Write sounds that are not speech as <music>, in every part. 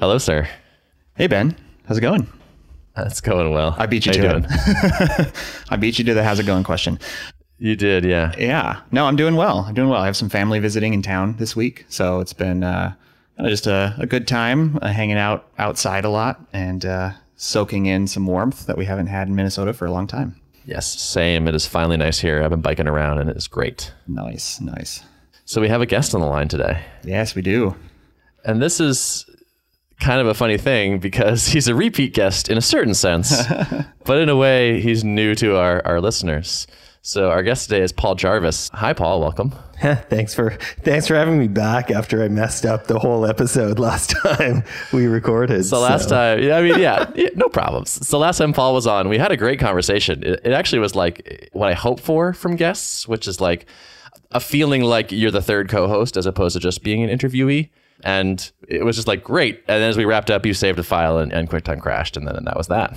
Hello, sir. Hey Ben, how's it going? It's going well. I beat you How to doing? it. <laughs> I beat you to the how's it going question. You did, yeah. Yeah, no, I'm doing well. I'm doing well. I have some family visiting in town this week, so it's been uh, just a, a good time uh, hanging out outside a lot and uh, soaking in some warmth that we haven't had in Minnesota for a long time. Yes, same. It is finally nice here. I've been biking around and it is great. Nice, nice. So we have a guest on the line today. Yes, we do. And this is kind of a funny thing because he's a repeat guest in a certain sense, <laughs> but in a way, he's new to our, our listeners. So our guest today is Paul Jarvis. Hi, Paul. Welcome. <laughs> thanks for thanks for having me back after I messed up the whole episode <laughs> last time we recorded. So last time, yeah, I mean, yeah, yeah, no problems. So last time Paul was on, we had a great conversation. It, it actually was like what I hope for from guests, which is like a feeling like you're the third co-host as opposed to just being an interviewee. And it was just like great. And then as we wrapped up, you saved a file and, and QuickTime crashed, and then and that was that.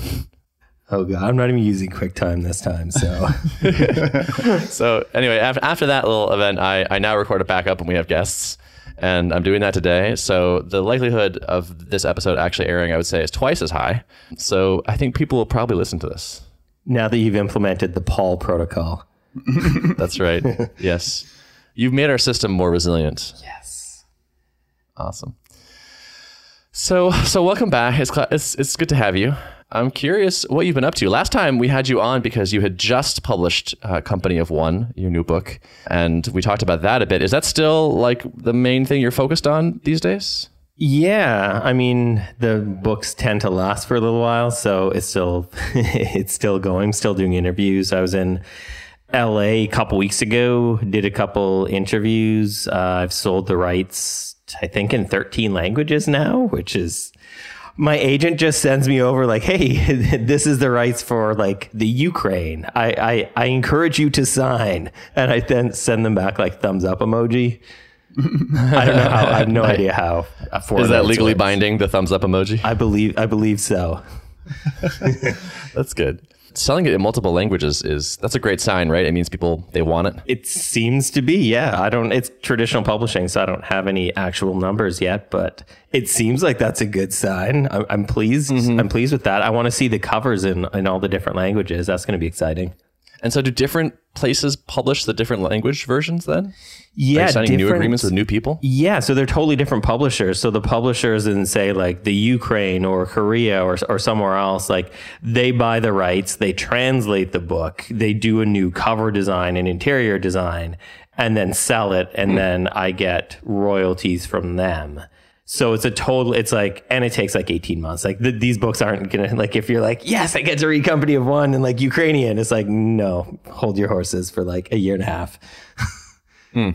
Oh god, I'm not even using QuickTime this time. So <laughs> <laughs> So anyway, after, after that little event, I, I now record a backup, and we have guests. And I'm doing that today. So the likelihood of this episode actually airing, I would say, is twice as high. So I think people will probably listen to this. now that you've implemented the Paul protocol, <laughs> That's right. yes. You've made our system more resilient. yes, Awesome. So, so welcome back. It's, it's, it's good to have you. I'm curious what you've been up to. Last time we had you on because you had just published uh, Company of One, your new book, and we talked about that a bit. Is that still like the main thing you're focused on these days? yeah. I mean, the books tend to last for a little while, so it's still <laughs> it's still going. Still doing interviews. I was in L.A. a couple weeks ago. Did a couple interviews. Uh, I've sold the rights, I think, in 13 languages now, which is my agent just sends me over like, hey, <laughs> this is the rights for like the Ukraine. I, I, I encourage you to sign. And I then send them back like thumbs up emoji. I don't know how. I have no <laughs> idea how. For that legally works. binding? The thumbs up emoji. I believe. I believe so. <laughs> That's good. Selling it in multiple languages is that's a great sign, right? It means people they want it. It seems to be. Yeah. I don't. It's traditional publishing, so I don't have any actual numbers yet, but it seems like that's a good sign. I'm, I'm pleased. Mm-hmm. I'm pleased with that. I want to see the covers in in all the different languages. That's going to be exciting. And so, do different places publish the different language versions? Then, Are Yeah. you signing new agreements with new people? Yeah, so they're totally different publishers. So the publishers in say like the Ukraine or Korea or or somewhere else, like they buy the rights, they translate the book, they do a new cover design and interior design, and then sell it, and hmm. then I get royalties from them. So it's a total. It's like, and it takes like eighteen months. Like th- these books aren't gonna like if you're like, yes, I get to read Company of One and like Ukrainian. It's like, no, hold your horses for like a year and a half. <laughs> Do you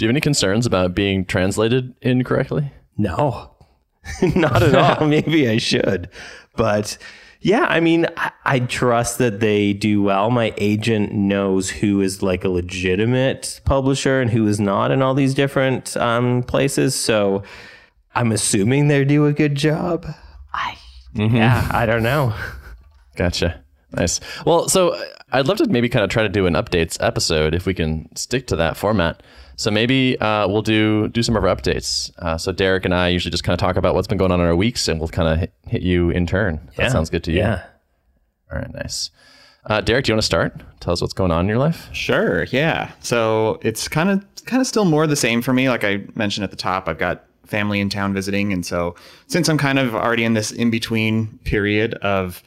have any concerns about being translated incorrectly? No, <laughs> not at all. <laughs> Maybe I should. But yeah, I mean, I, I trust that they do well. My agent knows who is like a legitimate publisher and who is not in all these different um, places. So I'm assuming they do a good job. I, yeah, I don't know. Gotcha. Nice. Well, so uh, I'd love to maybe kind of try to do an updates episode if we can stick to that format. So maybe uh, we'll do do some of our updates. Uh, so Derrick and I usually just kind of talk about what's been going on in our weeks, and we'll kind of hit, hit you in turn. That sounds good to you. Yeah. All right. Nice. Uh, Derrick, do you want to start? Tell us what's going on in your life. Sure, yeah. So it's kind of kind of still more the same for me. Like I mentioned at the top, I've got family in town visiting, and so since I'm kind of already in this in between period of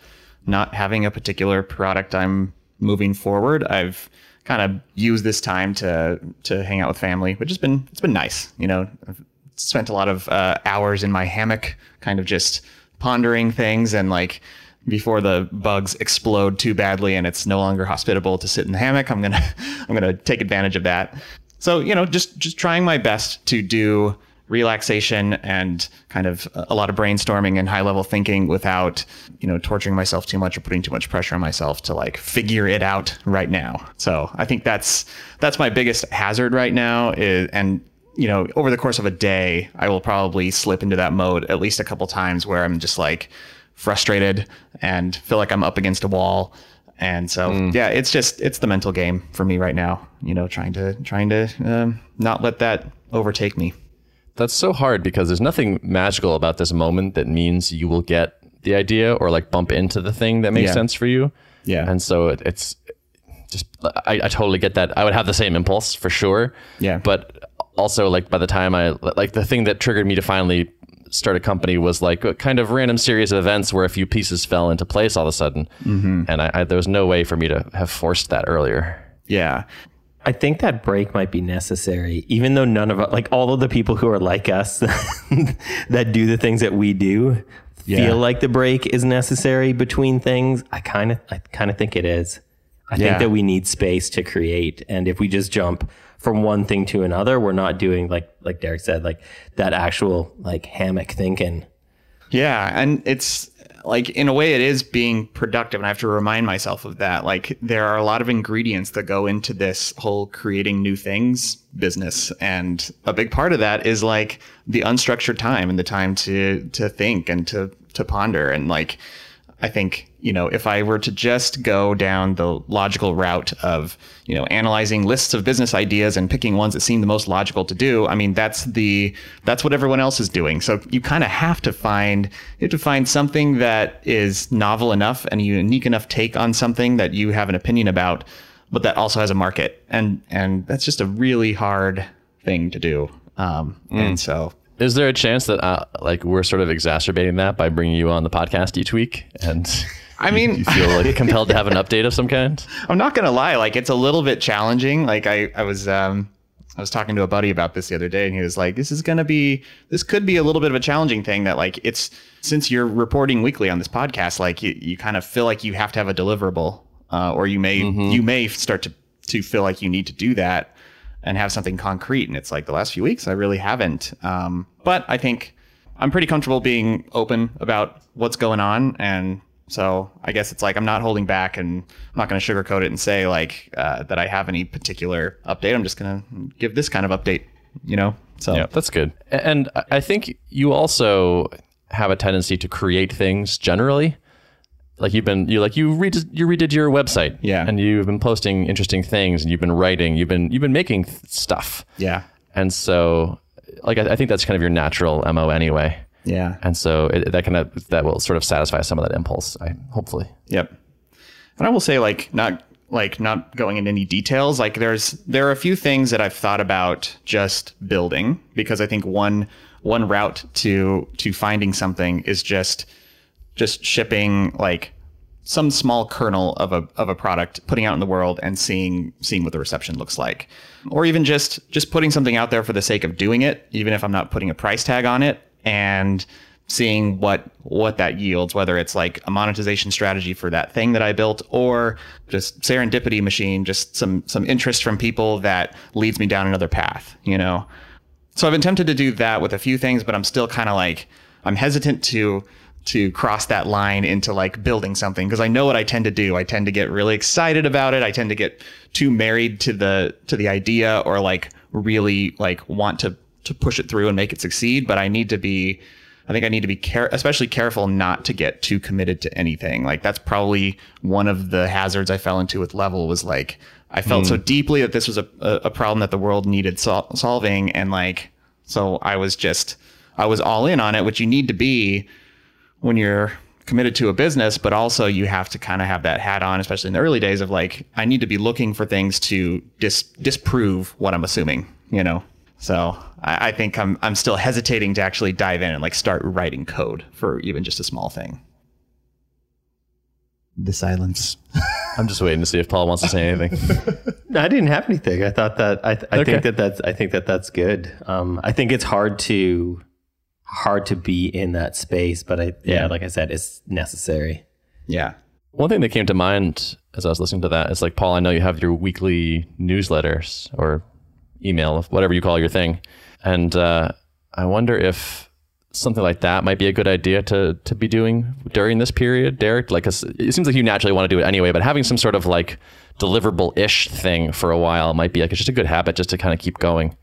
not having a particular product I'm moving forward, I've kind of used this time to to hang out with family, which has been it's been nice. You know, I've spent a lot of uh, hours in my hammock, kind of just pondering things. And like before the bugs explode too badly and it's no longer hospitable to sit in the hammock i'm gonna <laughs> i'm gonna take advantage of that. So you know just just trying my best to do relaxation and kind of a lot of brainstorming and high level thinking without you know torturing myself too much or putting too much pressure on myself to like figure it out right now. So i think that's that's my biggest hazard right now is and you know over the course of a day i will probably slip into that mode at least a couple times where i'm just like frustrated and feel like i'm up against a wall. And so yeah it's just it's the mental game for me right now you know trying to trying to um, not let that overtake me that's so hard because there's nothing magical about this moment that means you will get the idea or like bump into the thing that makes Yeah. sense for you. Yeah. And so it, it's just I, I totally get that. I would have the same impulse for sure. Yeah. But also like by the time I like the thing that triggered me to finally start a company was like a kind of random series of events where a few pieces fell into place all of a sudden. Mm-hmm. And I, I there was no way for me to have forced that earlier. Yeah. I think that break might be necessary, even though none of us, like all of the people who are like us <laughs> that do the things that we do, Yeah. feel like the break is necessary between things. I kind of, I kind of think it is. I Yeah. think that we need space to create, and if we just jump from one thing to another, we're not doing like, like Derrick said, like that actual like hammock thinking. Yeah, and it's like in a way it is being productive and I have to remind myself of that. Like there are a lot of ingredients that go into this whole creating new things business and a big part of that is like the unstructured time and the time to to think and to to ponder and like I think, you know, if I were to just go down the logical route of, you know, analyzing lists of business ideas and picking ones that seem the most logical to do, I mean, that's the that's what everyone else is doing. So you kind of have to find you have to find something that is novel enough and a unique enough take on something that you have an opinion about, but that also has a market. And and that's just a really hard thing to do. Um, and so Is there a chance that uh, like we're sort of exacerbating that by bringing you on the podcast each week and I mean, you feel like compelled to have an update of some kind? <laughs> I'm not gonna lie, like it's a little bit challenging. Like I, I was um I was talking to a buddy about this the other day and he was like, This is gonna be this could be a little bit of a challenging thing that like it's since you're reporting weekly on this podcast, like you, you kind of feel like you have to have a deliverable. Uh, or you may you may start to to feel like you need to do that and have something concrete. And it's like the last few weeks I really haven't. Um but I think I'm pretty comfortable being open about what's going on and so I guess it's like I'm not holding back and I'm not going to sugarcoat it and say like uh, that I have any particular update. I'm just going to give this kind of update, you know. So Yeah, that's good. And I- I think you also have a tendency to create things generally. Like you've been, you like you redid you redid your website, Yeah. and you've been posting interesting things, and you've been writing, you've been you've been making th- stuff, yeah, and so like I, I think that's kind of your natural mo anyway, yeah, and so it, that kind of that will sort of satisfy some of that impulse, I hopefully. yep. And I will say like not like not going into any details. Like there's there are a few things that I've thought about just building because I think one one route to to finding something is just just shipping like some small kernel of a of a product putting out in the world and seeing seeing what the reception looks like. Or even just just putting something out there for the sake of doing it even if I'm not putting a price tag on it and seeing what what that yields whether it's like a monetization strategy for that thing that I built or just serendipity machine just some some interest from people that leads me down another path you know? So I've been tempted to do that with a few things, but I'm still kind of like I'm hesitant to to cross that line into like building something because I know what I tend to do. I tend to get really excited about it. I tend to get too married to the to the idea or like really like want to to push it through and make it succeed, but I need to be I think I need to be care, especially careful not to get too committed to anything. Like that's probably one of the hazards I fell into with level was like I felt so mm. deeply that this was a, a, a problem that the world needed sol- solving, and like so I was just I was all in on it, which you need to be when you're committed to a business, but also you have to kind of have that hat on, especially in the early days of like I need to be looking for things to dis- disprove what I'm assuming, you know. So I, I think I'm I'm still hesitating to actually dive in and like start writing code for even just a small thing. The silence. <laughs> I'm just waiting to see if Paul wants to say anything. <laughs> No, I didn't have anything. I thought that I, I Okay. think that that's I think that that's good. Um, I think it's hard to hard to be in that space, but I yeah, Yeah. like I said, it's necessary. Yeah. One thing that came to mind as I was listening to that is like, Paul, I know you have your weekly newsletters or email, whatever you call your thing. And uh, I wonder if something like that might be a good idea to, to be doing during this period, Derrick. Like, it seems like you naturally want to do it anyway, but having some sort of like deliverable ish thing for a while might be like, it's just a good habit just to kind of keep going.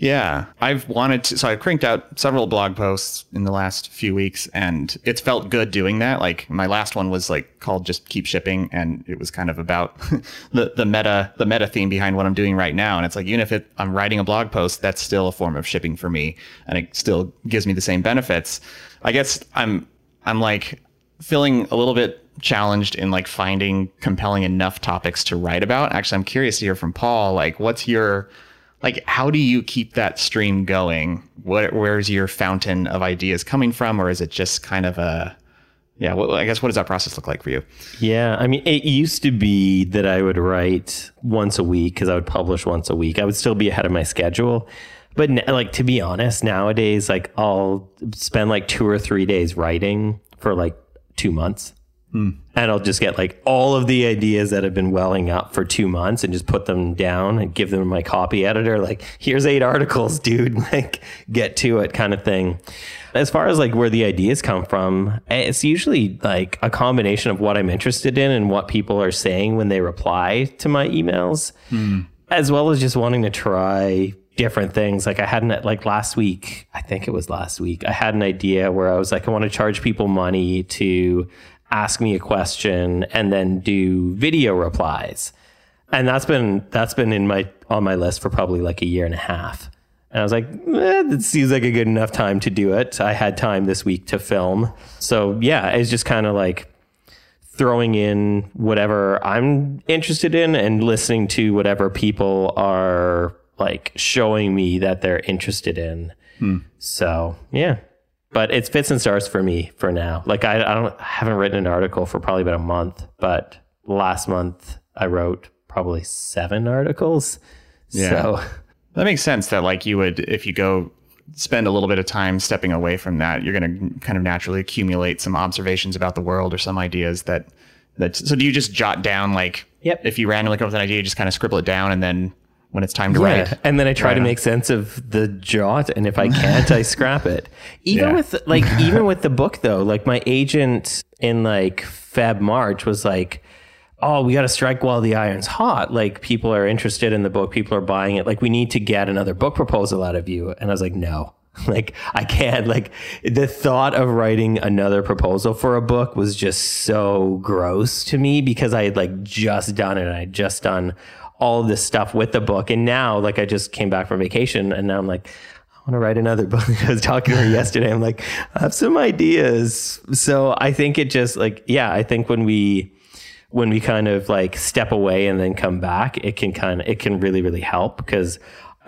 Yeah, I've wanted to. So I cranked out several blog posts in the last few weeks, and it's felt good doing that. Like my last one was like called "Just Keep Shipping," and it was kind of about <laughs> the the meta the meta theme behind what I'm doing right now. And it's like even if it, I'm writing a blog post, that's still a form of shipping for me, and it still gives me the same benefits. I guess I'm I'm like feeling a little bit challenged in like finding compelling enough topics to write about. Actually, I'm curious to hear from Paul. Like, what's your like how do you keep that stream going? What where's your fountain of ideas coming from? Or is it just kind of a yeah well, i guess what does that process look like for you? Yeah i mean it used to be that i would write once a week because i would publish once a week. I would still be ahead of my schedule. But like to be honest nowadays like i'll spend like two or three days writing for like two months Hmm. And I'll just get like all of the ideas that have been welling up for two months and just put them down and give them my copy editor. Like, here's eight articles, <laughs> dude. Like, get to it kind of thing. As far as like where the ideas come from, it's usually like a combination of what I'm interested in and what people are saying when they reply to my emails, hmm. as well as just wanting to try different things. Like I had an like last week, I think it was last week, I had an idea where I was like, I want to charge people money to ask me a question and then do video replies. And that's been that's been in my on my list for probably like a year and a half. And I was like, eh, it seems like a good enough time to do it. I had time this week to film. So yeah, it's just kind of like throwing in whatever I'm interested in and listening to whatever people are like showing me that they're interested in. Hmm. So yeah, but it's fits and starts for me for now. Like I, I don't I haven't written an article for probably about a month, but last month I wrote probably seven articles. Yeah. So <laughs> that makes sense that like you would if you go spend a little bit of time stepping away from that, you're going to kind of naturally accumulate some observations about the world or some ideas that that so do you just jot down like yep. if you randomly come up with an idea, you just kind of scribble it down and then when it's time to yeah. write. And then I try to make sense of the jot, and if I can't, I <laughs> scrap it. Even yeah. with like <laughs> even with the book though, like my agent in like Feb March was like, "Oh, we got to strike while the iron's hot. Like people are interested in the book, people are buying it. Like we need to get another book proposal out of you." And I was like, "No." <laughs> Like I can't like the thought of writing another proposal for a book was just so gross to me because I had like just done it. I had just done all this stuff with the book. And now, like, I just came back from vacation and now I'm like, I want to write another <laughs> book. I was talking to her yesterday. I'm like, I have some ideas. So I think it just like, yeah, I think when we, when we kind of like step away and then come back, it can kind of, it can really, really help because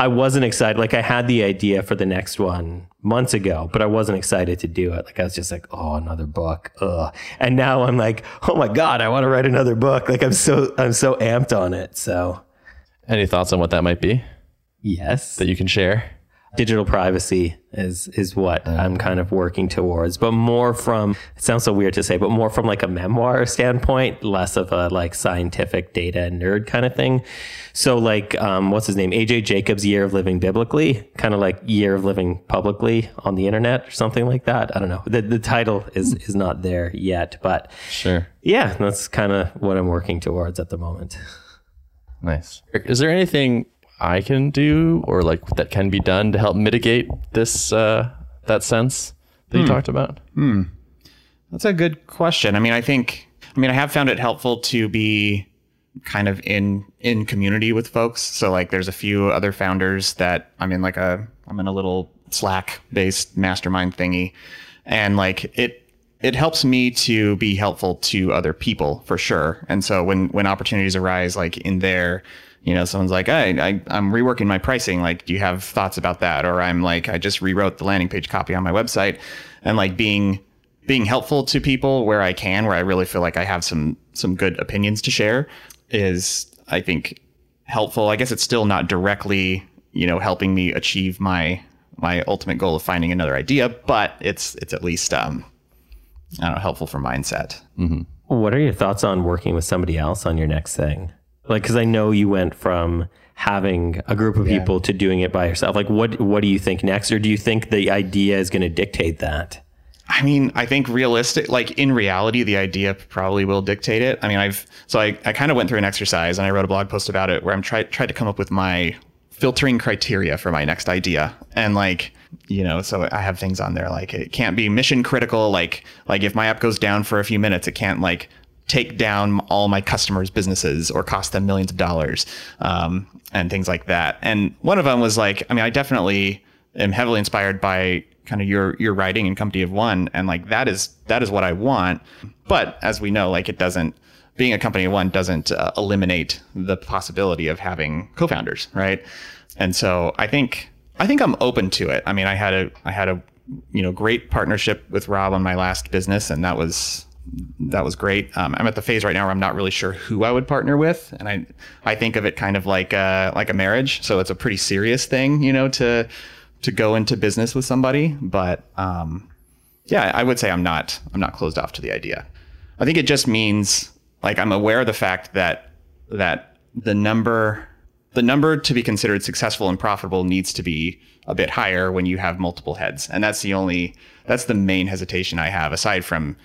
I wasn't excited. Like I had the idea for the next one months ago, but I wasn't excited to do it. Like I was just like, oh, another book. Ugh. And now I'm like, oh my God, I want to write another book. Like I'm so I'm so amped on it. So any thoughts on what that might be? Yes. That you can share? Digital privacy is is what I'm kind of working towards, but more from it sounds so weird to say, but more from like a memoir standpoint, less of a like scientific data nerd kind of thing. So like um, what's his name? AJ Jacobs' Year of Living Biblically, kind of like Year of Living Publicly on the internet or something like that. I don't know. The the title is is not there yet, but sure. Yeah, that's kind of what I'm working towards at the moment. Nice. Is there anything I can do or like that can be done to help mitigate this uh, that sense that you hmm. talked about? Hmm. That's a good question. I mean, I think I mean I have found it helpful to be kind of in in community with folks. So like there's a few other founders that I'm in like a I'm in a little Slack based mastermind thingy and like it it helps me to be helpful to other people for sure. And so when when opportunities arise like in there you know, someone's like, hey, I, I'm reworking my pricing. Like, do you have thoughts about that? Or I'm like, I just rewrote the landing page copy on my website and like being, being helpful to people where I can, where I really feel like I have some, some good opinions to share is, I think, helpful. I guess it's still not directly, you know, helping me achieve my, my ultimate goal of finding another idea, but it's, it's at least, um, I don't know, helpful for mindset. Mm-hmm. What are your thoughts on working with somebody else on your next thing? Like, because I know you went from having a group of people to doing it by yourself. Like, what what do you think next, or do you think the idea is going to dictate that? I mean, I think realistic, like in reality, the idea probably will dictate it. I mean, I've so I, I kind of went through an exercise and I wrote a blog post about it where I'm trying tried to come up with my filtering criteria for my next idea and like you know so i have things on there like it can't be mission critical like like if my app goes down for a few minutes it can't like take down all my customers businesses or cost them millions of dollars um, and things like that. And one of them was like i mean i definitely am heavily inspired by kind of your your writing and company of one and like that is that is what i want. But as we know like it doesn't being a company of one doesn't uh, eliminate the possibility of having co-founders right? And so i think i think i'm open to it. I mean i had a i had a you know great partnership with rob on my last business and that was that was great. Um, I'm at the phase right now where I'm not really sure who I would partner with, and I I think of it kind of like a, like a marriage. So it's a pretty serious thing, you know, to to go into business with somebody. But um, yeah, I would say I'm not I'm not closed off to the idea. I think it just means like I'm aware of the fact that that the number the number to be considered successful and profitable needs to be a bit higher when you have multiple heads, and that's the only that's the main hesitation I have aside from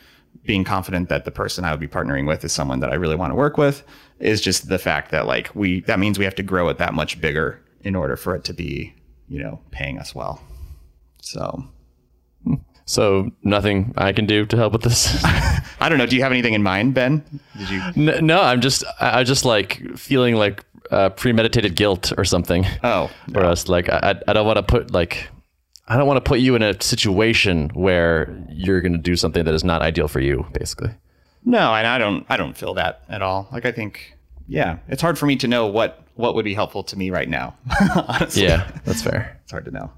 being confident that the person I would be partnering with is someone that I really want to work with is just the fact that like we that means we have to grow it that much bigger in order for it to be, you know, paying us well. So So nothing I can do to help with this. <laughs> <laughs> I don't know. Do you have anything in mind, Ben? Did you? N- no, I'm just I I just like feeling like uh, premeditated guilt or something. Oh, Or else like I- I don't want to put like I don't want to put you in a situation where you're going to do something that is not ideal for you, basically. no, and I don't. I don't feel that at all. Like I think, yeah, it's hard for me to know what what would be helpful to me right now. <laughs> Honestly, Yeah, that's fair. it's hard to know.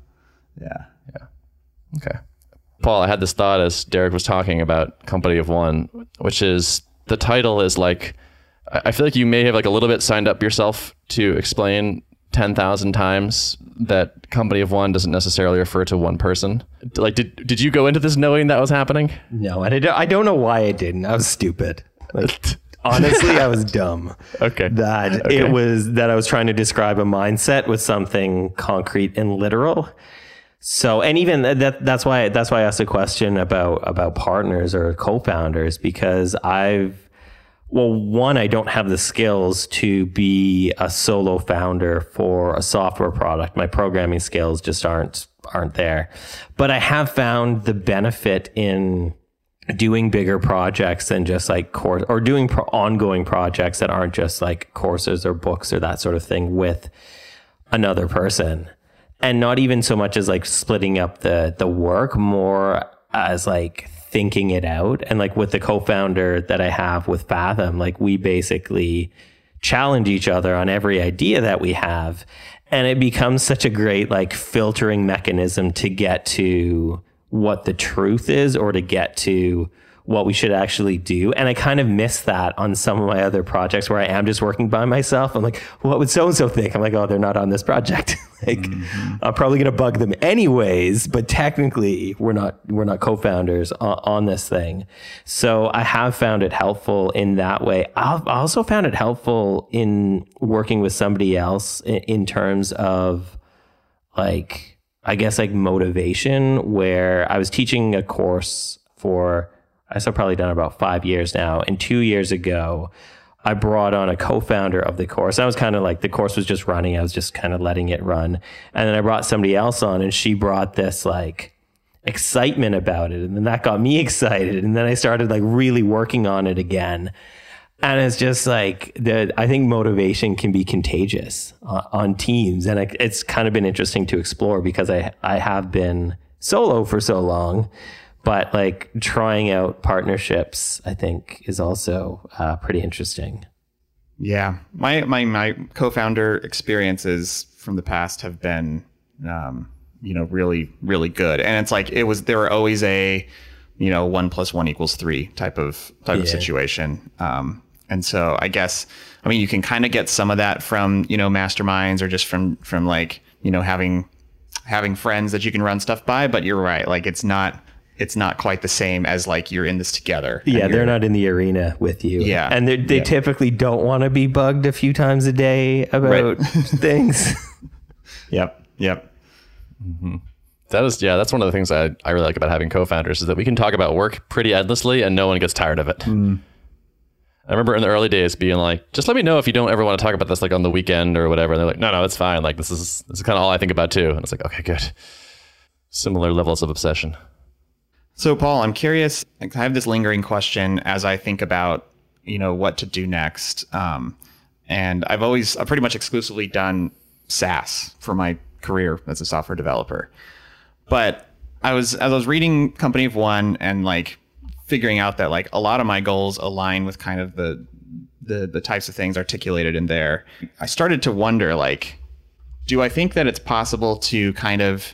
Yeah. Yeah. Okay. Paul, I had this thought as Derrick was talking about Company of One, which is the title is like, I I feel like you may have like a little bit signed up yourself to explain 10,000 times that Company of One doesn't necessarily refer to one person. Like, did, did you go into this knowing that was happening? No, and I don't, I don't know why I didn't. I was stupid. Like, <laughs> honestly, I was dumb. Okay. That Okay. it was that I was trying to describe a mindset with something concrete and literal. So, and even that that's why that's why I asked a question about about partners or co-founders because I've well, one, I don't have the skills to be a solo founder for a software product. My programming skills just aren't aren't there. But I have found the benefit in doing bigger projects than just like course or doing pro- ongoing projects that aren't just like courses or books or that sort of thing with another person and not even so much as like splitting up the the work more as like thinking it out and like with the co-founder that I have with Fathom like we basically challenge each other on every idea that we have and it becomes such a great like filtering mechanism to get to what the truth is or to get to what we should actually do. And I kind of miss that on some of my other projects where I am just working by myself. I'm like, what would so and so think? I'm like, oh, they're not on this project. <laughs> <laughs> like, mm-hmm. I'm probably gonna bug them anyways. But technically, we're not we're not co-founders on, on this thing. So I have found it helpful in that way. I've also found it helpful in working with somebody else in, in terms of like I guess like motivation where I was teaching a course for I've probably done about five years now. And two years ago, I brought on a co-founder of the course. I was kind of like the course was just running. I was just kind of letting it run. And then I brought somebody else on and she brought this like excitement about it. And then that got me <laughs> excited. And then I started like really working on it again. And it's just like the, I think motivation can be contagious on, on teams. And I, it's kind of been interesting to explore because I, I have been solo for so long, but like trying out partnerships, I think is also uh, pretty interesting. Yeah, my my my co-founder experiences from the past have been, um, you know, really really good. And it's like it was there were always a, you know, one plus one equals three type of type of situation. Um, and so I guess I mean you can kind of get some of that from you know masterminds or just from from like you know having having friends that you can run stuff by. But you're right, like it's not it's not quite the same as like you're in this together. Yeah, they're not in the arena with you. Yeah. And they're- Yeah. typically don't want to be bugged a few times a day about <laughs> things. Yep. Yep. Mm-hmm. That is, yeah, that's one of the things I, I really like about having co founders is that we can talk about work pretty endlessly and no one gets tired of it. Mm. I remember in the early days being like, just let me know if you don't ever want to talk about this like on the weekend or whatever. And they're like, no, no, it's fine. Like this is this is kind of all I think about too. And it's like, okay, good. Similar levels of obsession. So, Paul, I'm curious. I have this lingering question as I think about, you know, what to do next. Um, and I've always, I've pretty much exclusively done SaaS for my career as a software developer. But I was, as I was reading Company of One and like figuring out that like a lot of my goals align with kind of the the the types of things articulated in there. I started to wonder like do I think that it's possible to kind of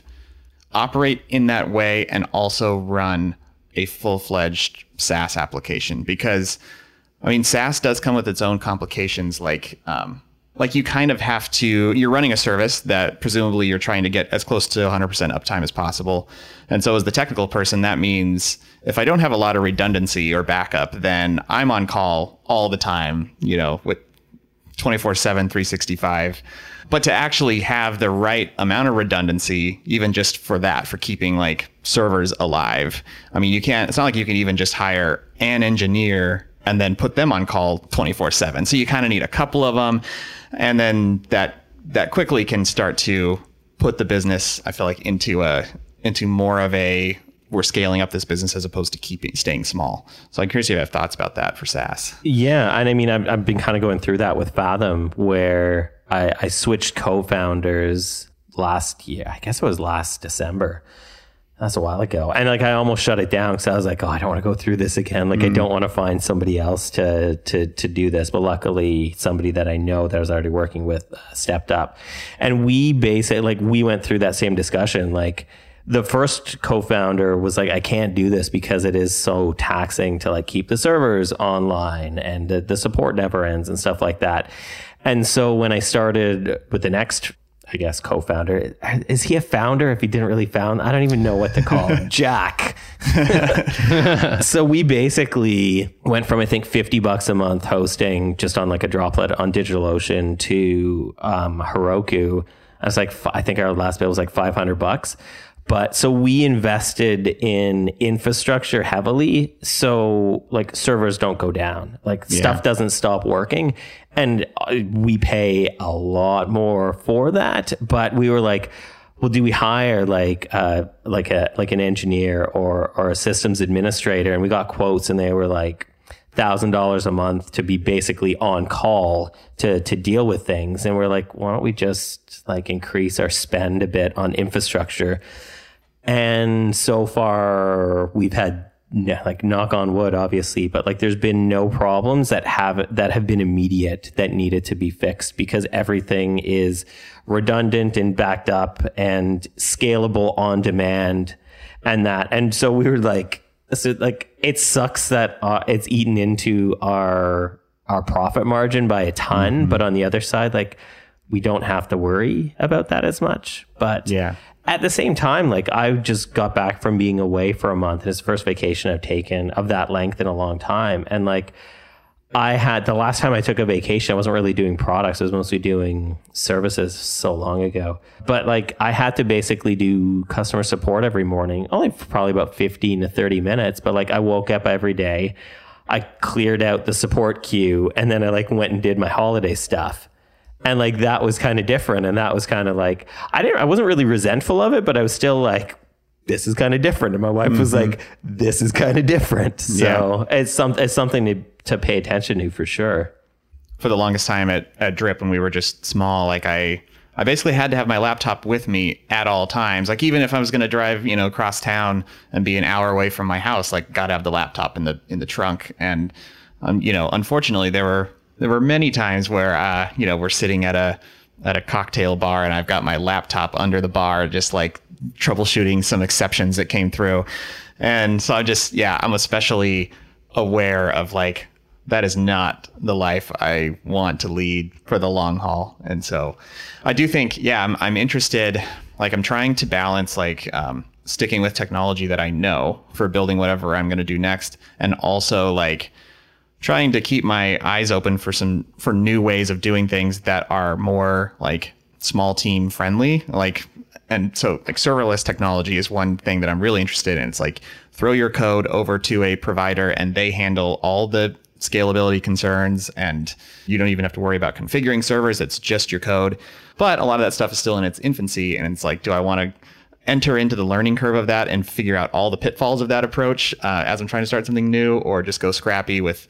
operate in that way and also run a full-fledged SaaS application because I mean SaaS does come with its own complications like um, like you kind of have to you're running a service that presumably you're trying to get as close to 100% uptime as possible. And so as the technical person that means if i don't have a lot of redundancy or backup then i'm on call all the time you know with 24/7 365 but to actually have the right amount of redundancy even just for that for keeping like servers alive. I mean you can't it's not like you can even just hire an engineer and then put them on call 24/7 so you kind of need a couple of them and then that that quickly can start to put the business i feel like into a into more of a we're scaling up this business as opposed to keeping staying small so i'm curious if you have thoughts about that for saas Yeah, and I mean, I've, I've been kind of going through that with Fathom, where I, I switched co-founders last year. I guess it was last December. That's a while ago, and like I almost shut it down because I was like, "Oh, I don't want to go through this again. Like, I don't want to find somebody else to to to do this." But luckily, somebody that I know that I was already working with uh, stepped up, and we basically like we went through that same discussion. Like, the first co-founder was like, I can't do this because it is so taxing to like keep the servers online and the, the support never ends and stuff like that. And so when I started with the next, I guess, co-founder, is he a founder if he didn't really found? I don't even know what to call him. <laughs> Jack. <laughs> so we basically went from I think 50 bucks a month hosting just on like a droplet on DigitalOcean to um, Heroku. I was like, I think our last bill was like 500 bucks. But so we invested in infrastructure heavily. So like servers don't go down, like stuff doesn't stop working. And uh, we pay a lot more for that. But we were like, well, do we hire like uh, like a like an engineer or or a systems administrator? And we got quotes, and they were like thousand dollars a month to be basically on call to to deal with things. And we're like, why don't we just like increase our spend a bit on infrastructure? And so far, we've had like knock on wood, obviously, but like there's been no problems that have that have been immediate that needed to be fixed because everything is redundant and backed up and scalable on demand, and that. And so we were like, so like it sucks that uh, it's eaten into our our profit margin by a ton, but on the other side, like we don't have to worry about that as much. But Yeah. At the same time, like I just got back from being away for a month. and It's the first vacation I've taken of that length in a long time. And like I had the last time I took a vacation, I wasn't really doing products. I was mostly doing services so long ago. But like I had to basically do customer support every morning, only probably about 15 to 30 minutes. But like I woke up every day, I cleared out the support queue, and then I like went and did my holiday stuff and like that was kind of different and that was kind of like i didn't i wasn't really resentful of it but i was still like this is kind of different and my wife was like this is kind of different so it's some it's something to to pay attention to for sure. For the longest time at, at drip when we were just small like i i basically had to have my laptop with me at all times. Like even if i was going to drive you know across town and be an hour away from my house like gotta have the laptop in the in the trunk. And um, you know unfortunately there were there were many times where uh you know we're sitting at a at a cocktail bar and i've got my laptop under the bar just like troubleshooting some exceptions that came through and so i'm just yeah i'm especially aware of like that is not the life I want to lead for the long haul. And so I do think, yeah, I'm, I'm interested. Like I'm trying to balance like um, sticking with technology that I know for building whatever I'm going to do next, and also like trying to keep my eyes open for some for new ways of doing things that are more like small team friendly. Like and so like serverless technology is one thing that I'm really interested in. It's like throw your code over to a provider and they handle all the scalability concerns and you don't even have to worry about configuring servers. It's just your code. But a lot of that stuff is still in its infancy. And it's like, do I want to enter into the learning curve of that and figure out all the pitfalls of that approach uh, as I'm trying to start something new or just go scrappy with,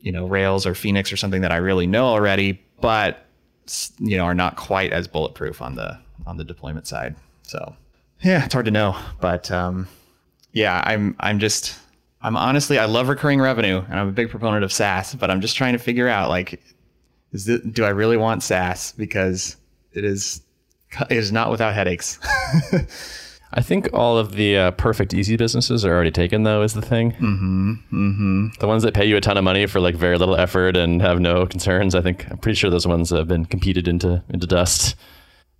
you know, Rails or Phoenix or something that I really know already, but, you know, are not quite as bulletproof on the, on the deployment side. So yeah, it's hard to know, but, um, yeah, I'm, I'm just, I'm honestly, I love recurring revenue and I'm a big proponent of SaaS, but I'm just trying to figure out like, is it, do I really want SaaS? Because it is, <laughs> is not without headaches. <laughs> I think all of the uh, perfect easy businesses are already taken, though, is the thing. Mm-hmm. Mm-hmm. The ones that pay you a ton of money for like very little effort and have no concerns. I think I'm pretty sure those ones have been competed into into dust.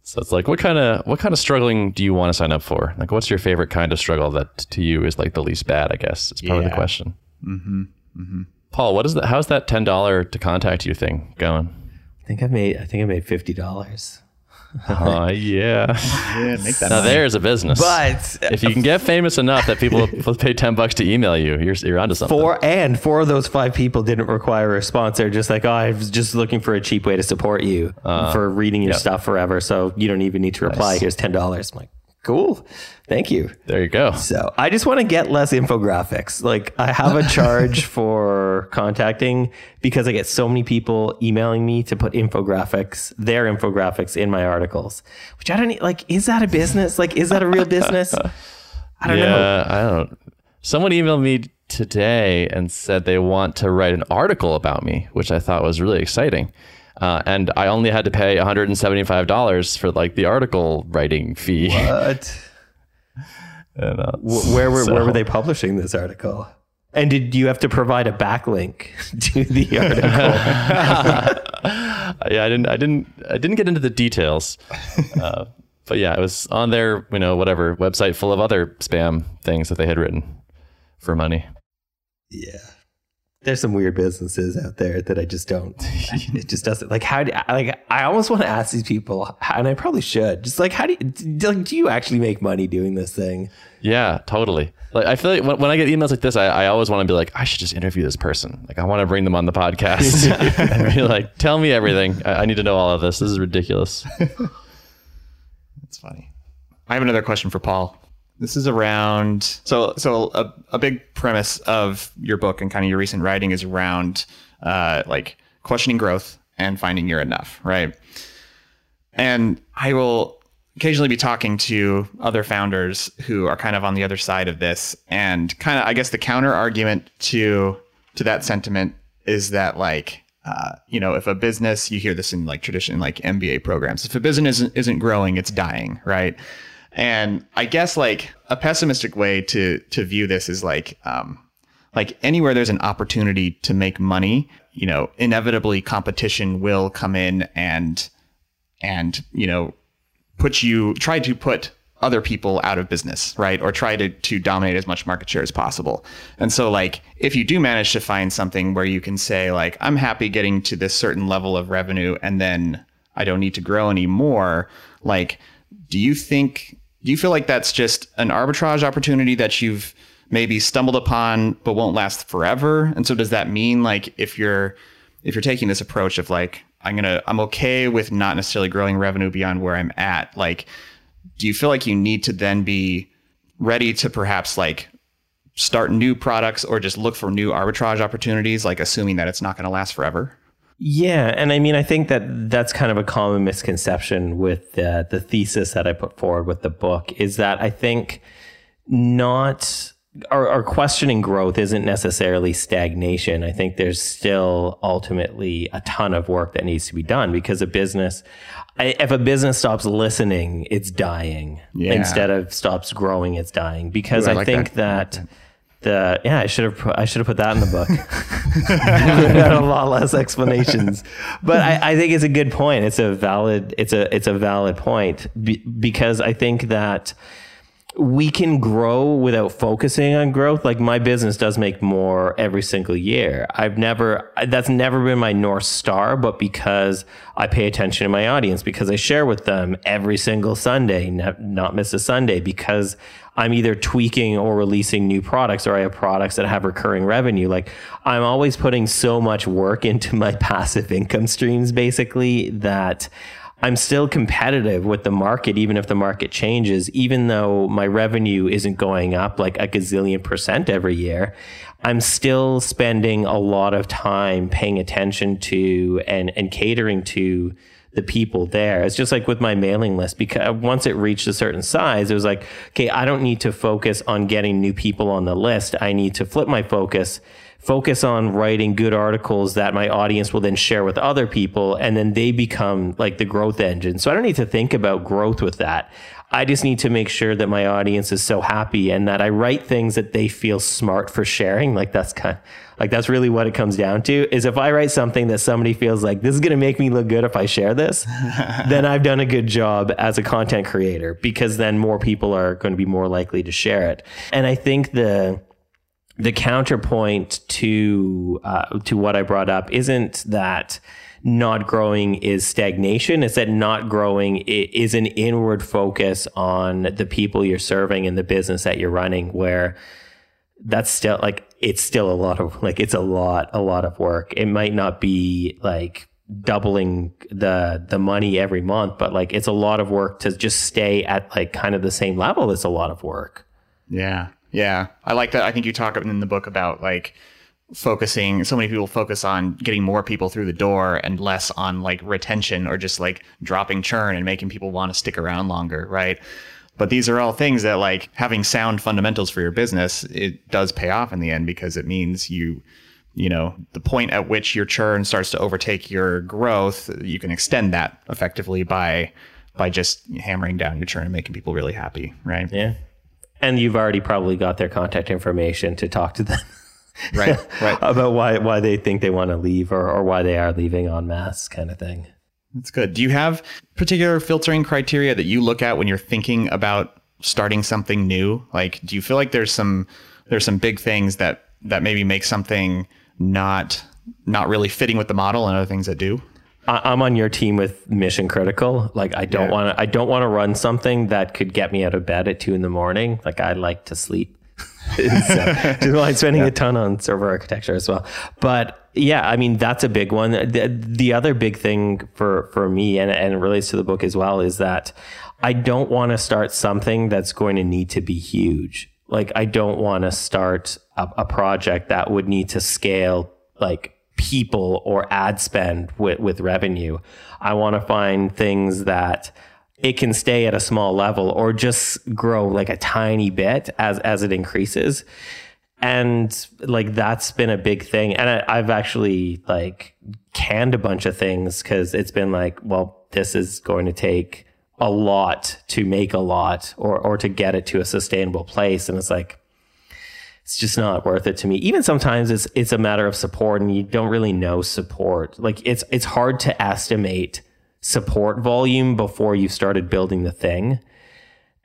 So it's like, what kind of what kind of struggling do you want to sign up for? Like, what's your favorite kind of struggle that to you is like the least bad? I guess is probably Yeah. the question. Mm-hmm. Mm-hmm. Paul, what is that? How's that ten dollar to contact you thing going? I think I made I think I made fifty dollars. Oh <laughs> yeah. yeah, make that Now money. there's a business. But if you can get famous enough that people <laughs> will pay ten bucks to email you, you're you're onto something. four and four of those five people didn't require a response. They're just like, oh, I was just looking for a cheap way to support you uh, for reading your yep. stuff forever. So you don't even need to reply. Nice. Here's ten dollars. I'm like, cool, thank you. There you go. So I just want to get less infographics. Like I have a charge <laughs> for contacting because I get so many people emailing me to put infographics, their infographics in my articles, which I don't like. Is that a business? Like, is that a real business? <laughs> I don't yeah, know. I don't. Someone emailed me today and said they want to write an article about me, which I thought was really exciting. Uh, and I only had to pay $175 for like the article writing fee. But <laughs> And, uh, where were where were they publishing this article? And did you have to provide a backlink <laughs> to the article? <laughs> yeah, I didn't, I didn't, I didn't get into the details. Uh, but yeah, it was on their, you know, whatever website full of other spam things that they had written for money. yeah. There's some weird businesses out there that I just don't. <laughs> It just doesn't like how do like I almost want to ask these people, and I probably should. Just like how do you like, do you actually make money doing this thing? Yeah, totally. Like I feel like when, when I get emails like this, I, I always want to be like, I should just interview this person. Like I want to bring them on the podcast <laughs> and be like, tell me everything. I, I need to know all of this. This is ridiculous. <laughs> That's funny. I have another question for Paul. This is around so so a, a big premise of your book and kind of your recent writing is around uh, like questioning growth and finding your enough, right? And I will occasionally be talking to other founders who are kind of on the other side of this, and kind of I guess the counter argument to to that sentiment is that like uh, you know if a business you hear this in like tradition like MBA programs if a business isn't, isn't growing it's dying right and I guess like a pessimistic way to to view this is like um, like anywhere there's an opportunity to make money, you know, inevitably competition will come in and and you know put you try to put other people out of business, right? Or try to to dominate as much market share as possible. And so like if you do manage to find something where you can say like I'm happy getting to this certain level of revenue and then I don't need to grow anymore, like do you think do you feel like that's just an arbitrage opportunity that you've maybe stumbled upon but won't last forever? And so does that mean like if you're if you're taking this approach of like I'm going to I'm okay with not necessarily growing revenue beyond where I'm at, like do you feel like you need to then be ready to perhaps like start new products or just look for new arbitrage opportunities like assuming that it's not going to last forever? Yeah, and I mean, I think that that's kind of a common misconception with uh, the thesis that I put forward with the book is that I think not our, our questioning growth isn't necessarily stagnation. I think there's still ultimately a ton of work that needs to be done because a business, I, if a business stops listening, it's dying. Yeah. Instead of stops growing, it's dying. Because Ooh, I I, like think that. that the yeah, I should have put, I should have put that in the book. <laughs> <laughs> Got a lot less explanations, but I, I think it's a good point. It's a valid it's a it's a valid point be, because I think that we can grow without focusing on growth. Like my business does make more every single year. I've never, that's never been my North Star, but because I pay attention to my audience, because I share with them every single Sunday, not miss a Sunday, because I'm either tweaking or releasing new products or I have products that have recurring revenue. Like I'm always putting so much work <laughs> into my passive income streams basically that I'm still competitive with the market, even if the market changes, even though my revenue isn't going up like a gazillion percent every year. I'm still spending a lot of time paying attention to and, and catering to the people there. It's just like with my mailing list because once it reached a certain size, it was like, okay, I don't need to focus on getting new people on the list. I need to flip my focus focus on writing good articles that my audience will then share with other people and then they become like the growth engine. So I don't need to think about growth with that. I just need to make sure that my audience is so happy and that I write things that they feel smart for sharing. Like that's kind of, like that's really what it comes down to is if I write something that somebody feels like this is going to make me look good if I share this, <laughs> then I've done a good job as a content creator because then more people are going to be more likely to share it. And I think the the counterpoint to uh, to what I brought up isn't that not growing is stagnation. It's that not growing is an inward focus on the people you're serving and the business that you're running. Where that's still like it's still a lot of <laughs> like it's a lot a lot of work. It might not be like doubling the the money every month, but like it's a lot of work to just stay at like kind of the same level. It's a lot of work. Yeah. Yeah, I like that. I think you talk in the book about like focusing so many people focus on getting more people through the door and less on like retention or just like dropping churn and making people want to stick around longer, right? But these are all things that like having sound fundamentals for your business, it does pay off in the end because it means you you know, the point at which your churn starts to overtake your growth, you can extend that effectively by by just hammering down your churn and making people really happy, right? Yeah and you've already probably got their contact information to talk to them. <laughs> Right right. <laughs> About why why they think they want to leave or, or why they are leaving en masse kind of thing. That's good. Do you have particular filtering criteria that you look at when you're thinking about starting something new? Like do you feel like there's some there's some big things that that maybe make something not not really fitting with the model and other things that do I'm on your team with mission critical. Like I don't yeah. want to, I don't want to run something that could get me out of bed at two in the morning. Like I like to sleep. <laughs> so, just like spending yeah. a ton on server architecture as well. But yeah, I mean that's a big one. The, the other big thing for for me, and and relates to the book as well, is that I don't want to start something that's going to need to be huge. Like I don't want to start a, a project that would need to scale like people or ad spend with, with revenue. I want to find things that it can stay at a small level or just grow like a tiny bit as as it increases. And like that's been a big thing. And I, I've actually like canned a bunch of things because it's been like, well, this is going to take a lot to make a lot or or to get it to a sustainable place. And it's like, it's just not worth it to me. Even sometimes it's it's a matter of support and you don't really know support. Like it's it's hard to estimate support volume before you've started building the thing.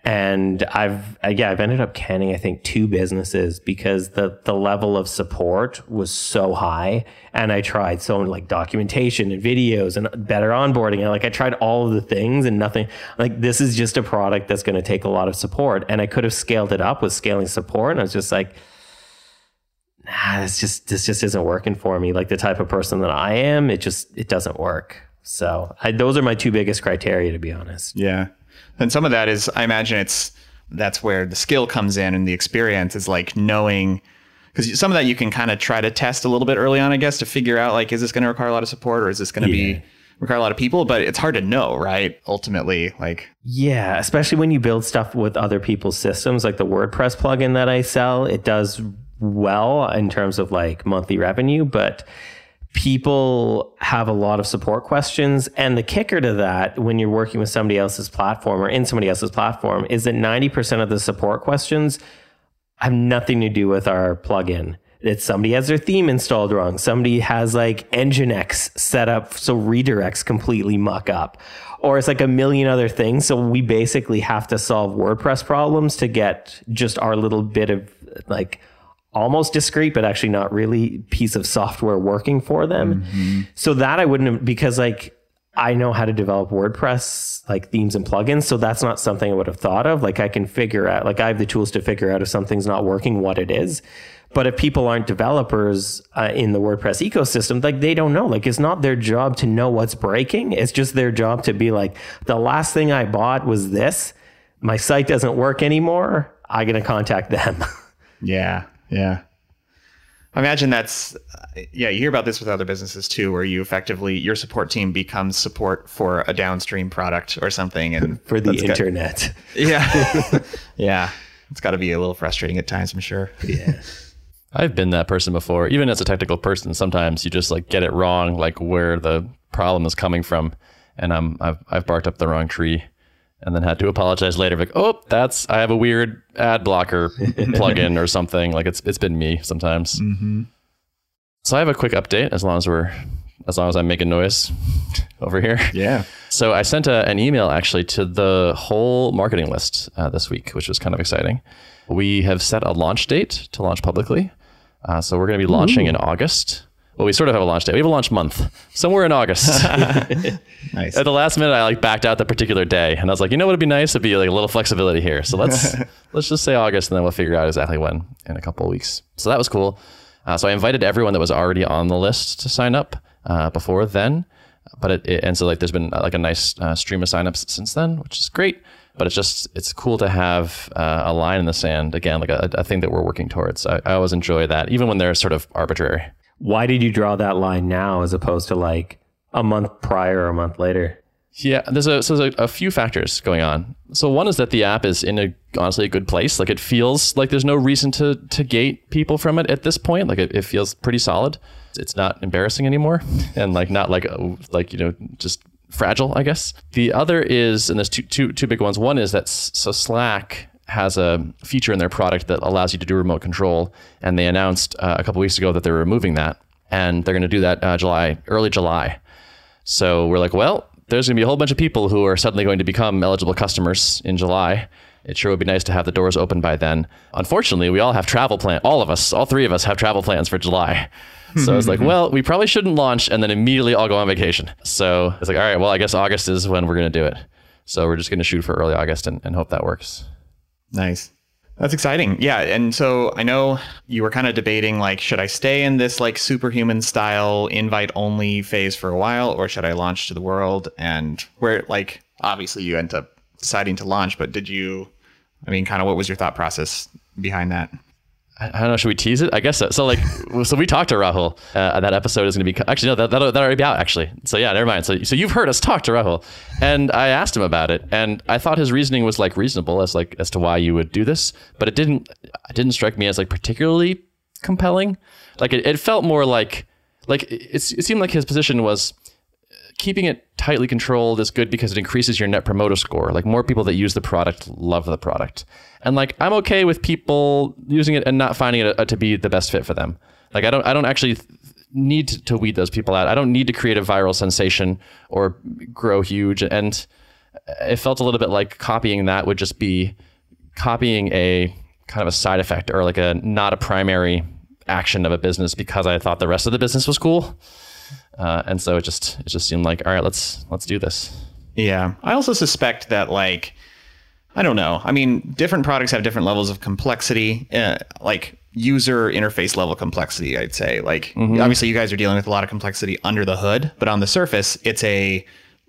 And I've yeah, I've ended up canning I think two businesses because the the level of support was so high and I tried so like documentation and videos and better onboarding and like I tried all of the things and nothing like this is just a product that's going to take a lot of support and I could have scaled it up with scaling support and I was just like nah, this just this just isn't working for me. Like the type of person that I am, it just it doesn't work. So I, those are my two biggest criteria, to be honest. Yeah, and some of that is, I imagine it's that's where the skill comes in, and the experience is like knowing because some of that you can kind of try to test a little bit early on, I guess, to figure out like is this going to require a lot of support or is this going to yeah. be require a lot of people, but it's hard to know, right? Ultimately, like yeah, especially when you build stuff with other people's systems, like the WordPress plugin that I sell, it does well in terms of like monthly revenue, but people have a lot of support questions. And the kicker to that, when you're working with somebody else's platform or in somebody else's platform, is that 90% of the support questions have nothing to do with our plugin. that somebody has their theme installed wrong. Somebody has like Nginx set up so redirects completely muck up. Or it's like a million other things. So we basically have to solve WordPress problems to get just our little bit of like almost discrete, but actually not really piece of software working for them. Mm-hmm. So that I wouldn't have, because like I know how to develop WordPress like themes and plugins. So that's not something I would have thought of. Like I can figure out, like I have the tools to figure out if something's not working, what it is. But if people aren't developers uh, in the WordPress ecosystem, like they don't know. Like it's not their job to know what's breaking. It's just their job to be like, the last thing I bought was this. My site doesn't work anymore. I'm going to contact them. <laughs> yeah. Yeah. I imagine that's, yeah, you hear about this with other businesses too, where you effectively, your support team becomes support for a downstream product or something. And <laughs> for the internet. Got, <laughs> yeah. <laughs> yeah. It's got to be a little frustrating at times, I'm sure. Yeah. I've been that person before. Even as a technical person, sometimes you just like get it wrong, like where the problem is coming from, and I'm I've I've barked up the wrong tree, and then had to apologize later. Like, oh, that's I have a weird ad blocker <laughs> plugin or something. Like it's it's been me sometimes. Mm-hmm. So I have a quick update. As long as we're as long as I'm making noise over here. Yeah. So I sent a, an email actually to the whole marketing list uh, this week, which was kind of exciting. We have set a launch date to launch publicly. Uh, so we're going to be launching Ooh. in August. Well, we sort of have a launch date. We have a launch month somewhere in August. <laughs> nice. At the last minute, I like backed out the particular day, and I was like, you know what would be nice? It'd be like a little flexibility here. So let's <laughs> let's just say August, and then we'll figure out exactly when in a couple of weeks. So that was cool. Uh, so I invited everyone that was already on the list to sign up uh, before then, but it, it, and so like there's been uh, like a nice uh, stream of signups since then, which is great but it's just it's cool to have uh, a line in the sand again, like a, a thing that we're working towards. I, I, always enjoy that, even when they're sort of arbitrary. Why did you draw that line now as opposed to like a month prior or a month later? Yeah, there's a so there's a, a, few factors going on. So one is that the app is in a honestly a good place. Like it feels like there's no reason to to gate people from it at this point. Like it, it feels pretty solid. It's not embarrassing anymore, and like not like oh, like you know just fragile, I guess. The other is, and there's two, two, two big ones. One is that so Slack has a feature in their product that allows you to do remote control, and they announced uh, a couple weeks ago that they're removing that, and they're going to do that uh, July, early July. So we're like, well, there's going to be a whole bunch of people who are suddenly going to become eligible customers in July. It sure would be nice to have the doors open by then. Unfortunately, we all have travel plan. All of us, all three of us, have travel plans for July. <laughs> So I was like, well, we probably shouldn't launch and then immediately all go on vacation. So it's like, all right, well, I guess August is when we're going to do it. So we're just going to shoot for early August and, and hope that works. Nice. That's exciting. Yeah. And so I know you were kind of debating like, should I stay in this like superhuman style invite only phase for a while or should I launch to the world? And where like, obviously you end up deciding to launch, but did you, I mean, kind of what was your thought process behind that? I don't know. Should we tease it? I guess so. So like, <laughs> so we talked to Rahul. Uh, that episode is going to be actually no, that that'll, that'll already be out actually. So yeah, never mind. So so you've heard us talk to Rahul, and I asked him about it, and I thought his reasoning was like reasonable as like as to why you would do this, but it didn't it didn't strike me as like particularly compelling. Like it, it felt more like like it, it seemed like his position was keeping it tightly controlled is good because it increases your net promoter score. Like more people that use the product love the product. And like I'm okay with people using it and not finding it a, to be the best fit for them. Like I don't I don't actually need to, to weed those people out. I don't need to create a viral sensation or grow huge and uh, it felt a little bit like copying that would just be copying a kind of a side effect or like a not a primary action of a business because I thought the rest of the business was cool. Uh, and so it just it just seemed like all right, let's let's do this. Yeah, I also suspect that like I don't know. I mean, different products have different levels of complexity, uh, like user interface level complexity. I'd say like mm-hmm. obviously you guys are dealing with a lot of complexity under the hood, but on the surface, it's a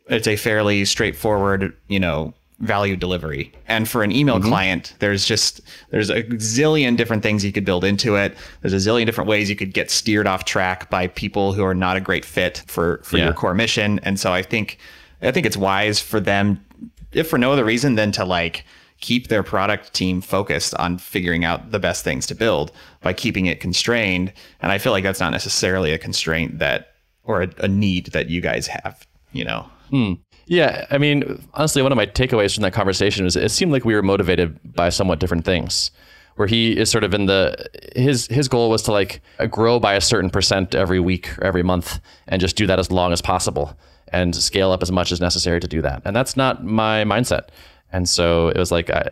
it's a fairly straightforward you know value delivery. And for an email mm-hmm. client, there's just there's a zillion different things you could build into it. There's a zillion different ways you could get steered off track by people who are not a great fit for for yeah. your core mission. And so I think I think it's wise for them if for no other reason than to like keep their product team focused on figuring out the best things to build by keeping it constrained. And I feel like that's not necessarily a constraint that or a, a need that you guys have, you know. Hmm. Yeah, I mean, honestly, one of my takeaways from that conversation is it seemed like we were motivated by somewhat different things. where he is sort of in the his his goal was to like grow by a certain percent every week or every month and just do that as long as possible and scale up as much as necessary to do that. And that's not my mindset. And so it was like I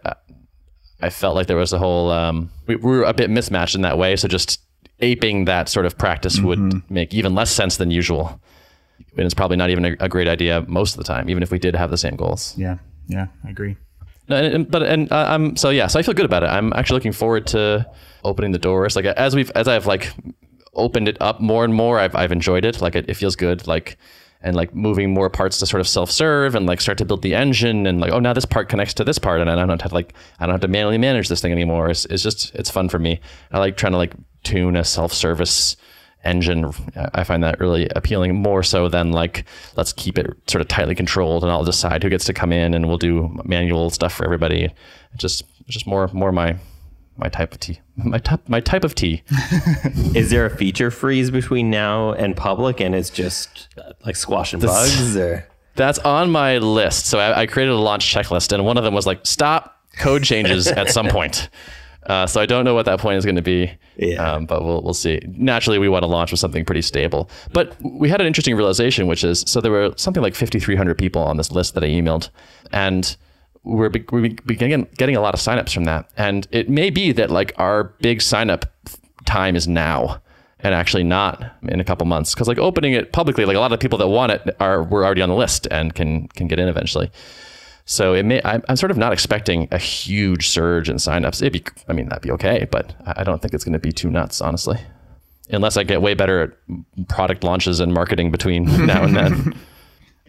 I felt like there was a whole um, we, we were a bit mismatched in that way. So just aping that sort of practice would make even less sense than usual. And it's probably not even a, a great idea most of the time, even if we did have the same goals. Yeah. Yeah. I agree. No, and, and- but and uh, I'm so yeah, so I feel good about it. I'm actually looking forward to opening the doors. Like as we've as I've like opened it up more and more, I've I've enjoyed it. Like it, it feels good. Like and like moving more parts to sort of self serve and like start to build the engine and like oh now this part connects to this part and I don't have to like I don't have to manually manage this thing anymore. It's it's just it's fun for me. I like trying to like tune a self service engine i find that really appealing more so than like let's keep it sort of tightly controlled and i'll decide who gets to come in and we'll do manual stuff for everybody. Just just more more my my type of tea <laughs> my type my type of tea. <laughs> Is there a feature freeze between now and public, and it's just like squashing bugs, or that's on my list. So I, I created a launch checklist and one of them was like stop code changes at some point <laughs> uh, so I don't know what that point is going to be, Yeah. um, but we'll we'll see. Naturally, we want to launch with something pretty stable. But we had an interesting realization, which is so there were something like 5,300 people on this list that I emailed, and we're, be- we're beginning getting a lot of signups from that. And it may be that like our big signup time is now. And actually not in a couple months because like opening it publicly, like a lot of people that want it are were already on the list and can can get in eventually. So it may, I'm, I'm sort of not expecting a huge surge in signups. It'd be, I mean, that'd be okay, but I I don't think it's going to be too nuts, honestly. Unless I get way better at product launches and marketing between <laughs> now and then.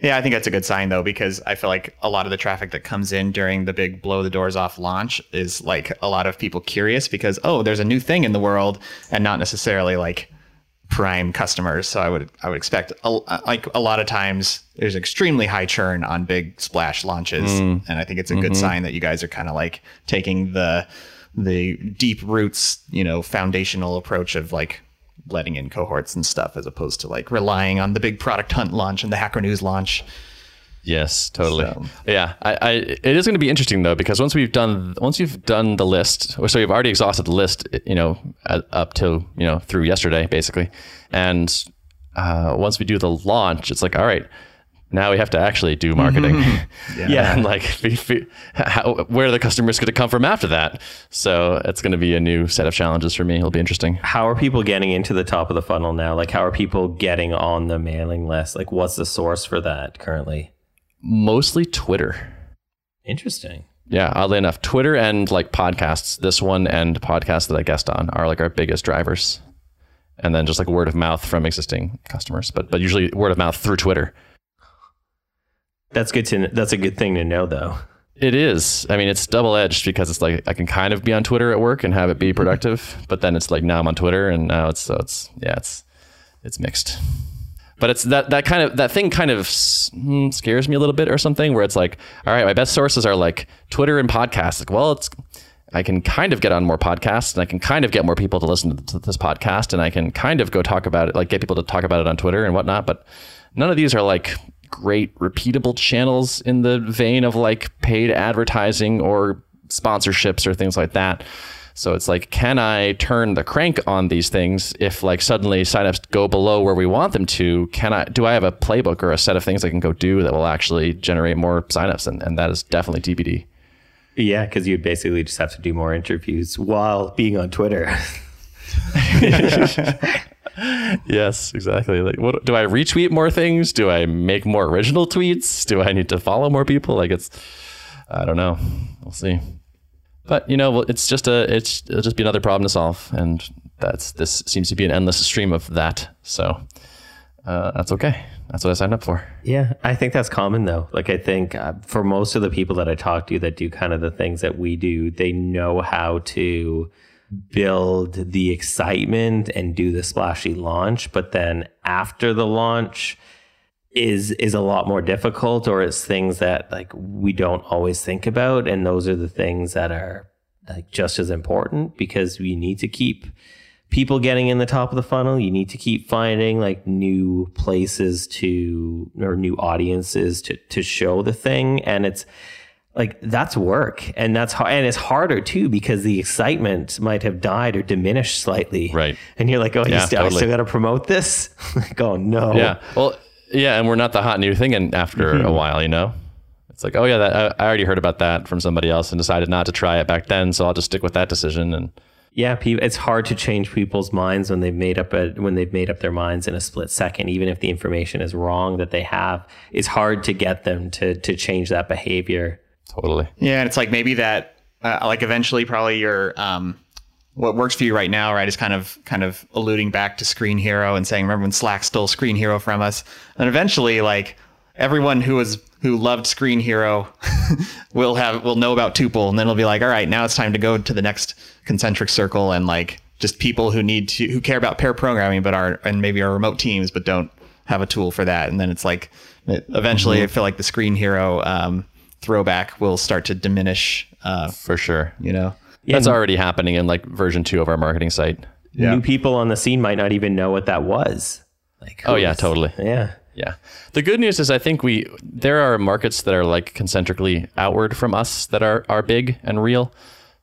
Yeah, I think that's a good sign though, because I feel like a lot of the traffic that comes in during the big blow the doors off launch is like a lot of people curious because oh, there's a new thing in the world, and not necessarily like prime customers. So I would I would expect a, like a lot of times there's extremely high churn on big splash launches, mm. and I think it's a good mm-hmm. sign that you guys are kind of like taking the the deep roots, you know, foundational approach of like letting in cohorts and stuff as opposed to like relying on the big product hunt launch and the hacker news launch Yes, totally. So- Yeah, I, I it is going to be interesting though because once we've done once you've done the list, or so you've already exhausted the list, you know, up to you know through yesterday basically, and uh, once we do the launch, it's like all right. Now we have to actually do marketing, <laughs> <laughs> yeah, and like how, where are the customers going to come from after that? So it's going to be a new set of challenges for me. It'll be interesting. how are people getting into the top of the funnel now? Like, how are people getting on the mailing list? Like, what's the source for that currently? Mostly Twitter. Interesting. Yeah, oddly enough, Twitter and like podcasts, this one and podcasts that I guest on are like our biggest drivers. And then just like word of mouth from existing customers, but but usually word of mouth through Twitter. That's good to. That's a good thing to know, though. It is. I mean, it's double edged because it's like I can kind of be on Twitter at work and have it be mm-hmm. productive, but then it's like now I'm on Twitter and now it's so it's yeah it's it's mixed. But it's that that kind of that thing kind of hmm, scares me a little bit or something where it's like, all right, my best sources are like Twitter and podcasts. Like, well, it's I can kind of get on more podcasts and I can kind of get more people to listen to, to this podcast and I can kind of go talk about it, like get people to talk about it on Twitter and whatnot. But none of these are like great repeatable channels in the vein of like paid advertising or sponsorships or things like that. So it's like, can I turn the crank on these things if like suddenly signups go below where we want them to? Can I do I have a playbook or a set of things I can go do that will actually generate more signups? And, and that is definitely TBD. Yeah, because you'd basically just have to do more interviews while being on Twitter. <laughs> Yes, exactly. Like, what do I retweet more things? Do I make more original tweets? Do I need to follow more people? Like, it's, I don't know. We'll see. But you know, it's just a, it's it'll just be another problem to solve, and that's this seems to be an endless stream of that. So uh, that's okay. That's what I signed up for. Yeah, I think that's common though. Like, I think uh, for most of the people that I talk to that do kind of the things that we do, they know how to build the excitement and do the splashy launch. But then after the launch, is is a lot more difficult or it's things that like we don't always think about and those are the things that are like just as important because we need to keep people getting in the top of the funnel you need to keep finding like new places to or new audiences to to show the thing and it's like that's work and that's hard and it's harder too because the excitement might have died or diminished slightly Right. and you're like oh you Yeah, still, I totally. still got to promote this <laughs> like oh no Yeah. Well, yeah, and we're not the hot new thing and after Mm-hmm. a while, you know? It's like, oh yeah, that, I, I already heard about that from somebody else and decided not to try it back then, so I'll just stick with that decision and yeah it's hard to change people's minds when they've made up a when they've made up their minds in a split second even if the information is wrong that they have it's hard to get them to to change that behavior totally. Yeah, and it's like maybe that, uh, like eventually, probably your um, what works for you right now, right, is kind of kind of alluding back to Screenhero and saying, remember when Slack stole Screenhero from us? And eventually, like everyone who was who loved Screenhero <laughs> will have will know about Tuple, and then it'll be like, all right, now it's time to go to the next concentric circle and like just people who need to who care about pair programming, but are and maybe are remote teams, but don't have a tool for that. And then it's like eventually, I feel like the Screenhero um, throwback will start to diminish. Uh, For sure. you know, That's already happening in like version two of our marketing site. Yeah. new people on the scene might not even know what that was like Oh yeah, totally. yeah Yeah. The good news is I think we there are markets that are like concentrically outward from us that are are big and real.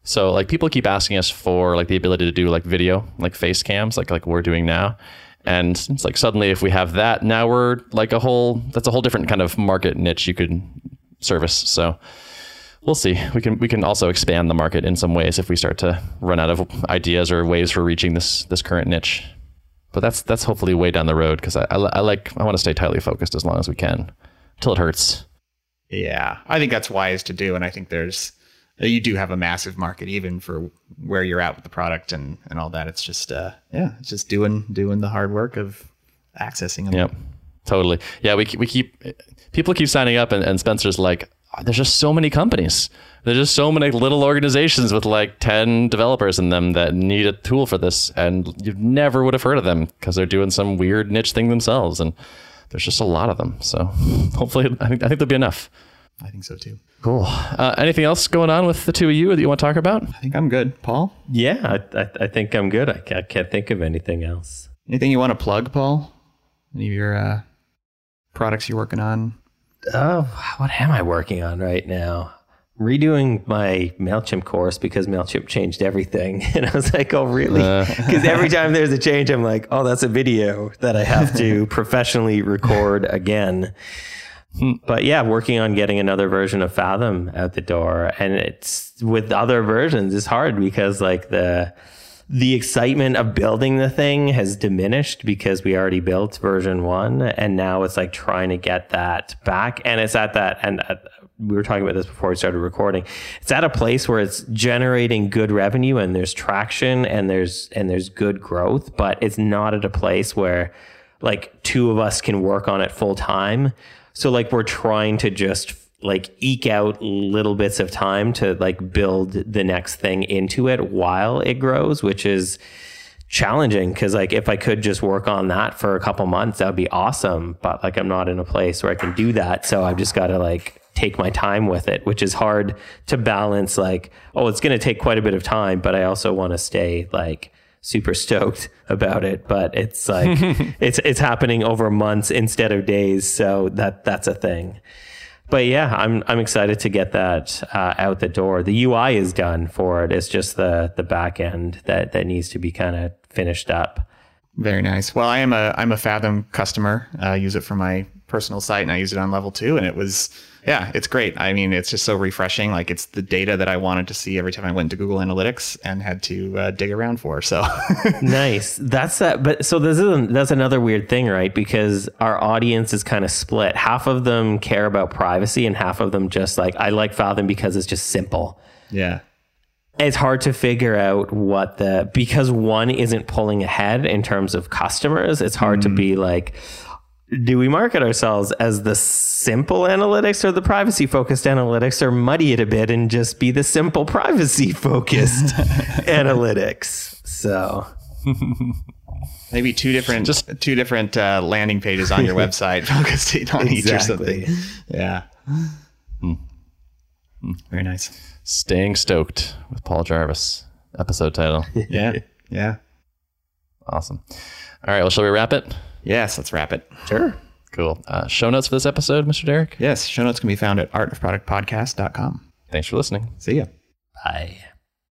So like people keep asking us for like the ability to do like video, like face cams, like like we're doing now. And it's like suddenly if we have that, now we're like a whole that's a whole different kind of market niche you could service. So we'll see. We can we can also expand the market in some ways if we start to run out of ideas or ways for reaching this this current niche. But that's that's hopefully way down the road because I, I, I like I want to stay tightly focused as long as we can until it hurts. yeah, I think that's wise to do, and I think there's you do have a massive market even for where you're at with the product and and all that. It's just uh, yeah, it's just doing doing the hard work of accessing them. Yep, totally. Yeah, we we keep people keep signing up, and, and Spencer's like, "Oh, there's just so many companies. There's just so many little organizations with like ten developers in them that need a tool for this, and you never would have heard of them because they're doing some weird niche thing themselves, and there's just a lot of them. So <laughs> hopefully, I think I think there'll be enough. I think so too. Cool. Uh, anything else going on with the two of you that you want to talk about? I think I'm good, Paul. yeah I, I, I think i'm good I can't, I can't think of anything else Anything you want to plug, Paul? Any of your uh, products you're working on? Oh, what am I working on right now? Redoing my MailChimp course because MailChimp changed everything. <laughs> And I was like, oh, really? Uh. <laughs> Because every time there's a change, I'm like, oh, that's a video that I have to <laughs> professionally record again. Hmm. But yeah, working on getting another version of Fathom out the door. And it's with other versions, it's hard because like the the excitement of building the thing has diminished because we already built version one and now it's like trying to get that back. And it's at that and uh, we were talking about this before we started recording. It's at a place where it's generating good revenue and there's traction and there's and there's good growth but it's not at a place where like two of us can work on it full time. So like we're trying to just like eke out little bits of time to like build the next thing into it while it grows, which is challenging because like if I could just work on that for a couple months, that would be awesome. But like I'm not in a place where I can do that. So I've just got to like take my time with it, which is hard to balance like, oh, it's gonna take quite a bit of time, but I also want to stay like super stoked <laughs> about it. But it's like <laughs> it's it's happening over months instead of days. So that that's a thing but yeah, I'm I'm excited to get that uh, out the door. The UI is done for it. It's just the the back end that that needs to be kind of finished up. Very nice. Well, I am a I'm a Fathom customer. I uh, use it for my personal site, and I use it on level two, and it was yeah, it's great. I mean, it's just so refreshing. Like it's the data that I wanted to see every time I went to Google Analytics and had to uh, dig around for. So <laughs> nice. That's that. But so this is that's another weird thing, right? Because our audience is kind of split. Half of them care about privacy, and half of them just like I like Fathom because it's just simple. yeah, it's hard to figure out what the because one isn't pulling ahead in terms of customers it's hard to be like do we market ourselves as the simple analytics or the privacy focused analytics or muddy it a bit and just be the simple privacy focused <laughs> analytics so maybe two different Just- just two different uh, landing pages on your <laughs> website <laughs> focused on each or something. Yeah. Hmm. Very nice. Staying stoked with Paul Jarvis. Episode title. Yeah. Yeah. awesome. All right. Well, shall we wrap it? Yes. Let's wrap it. sure Cool. Uh, show notes for this episode, Mr. Derrick. Yes, show notes can be found at artofproductpodcast.com. Thanks for listening. See ya. Bye.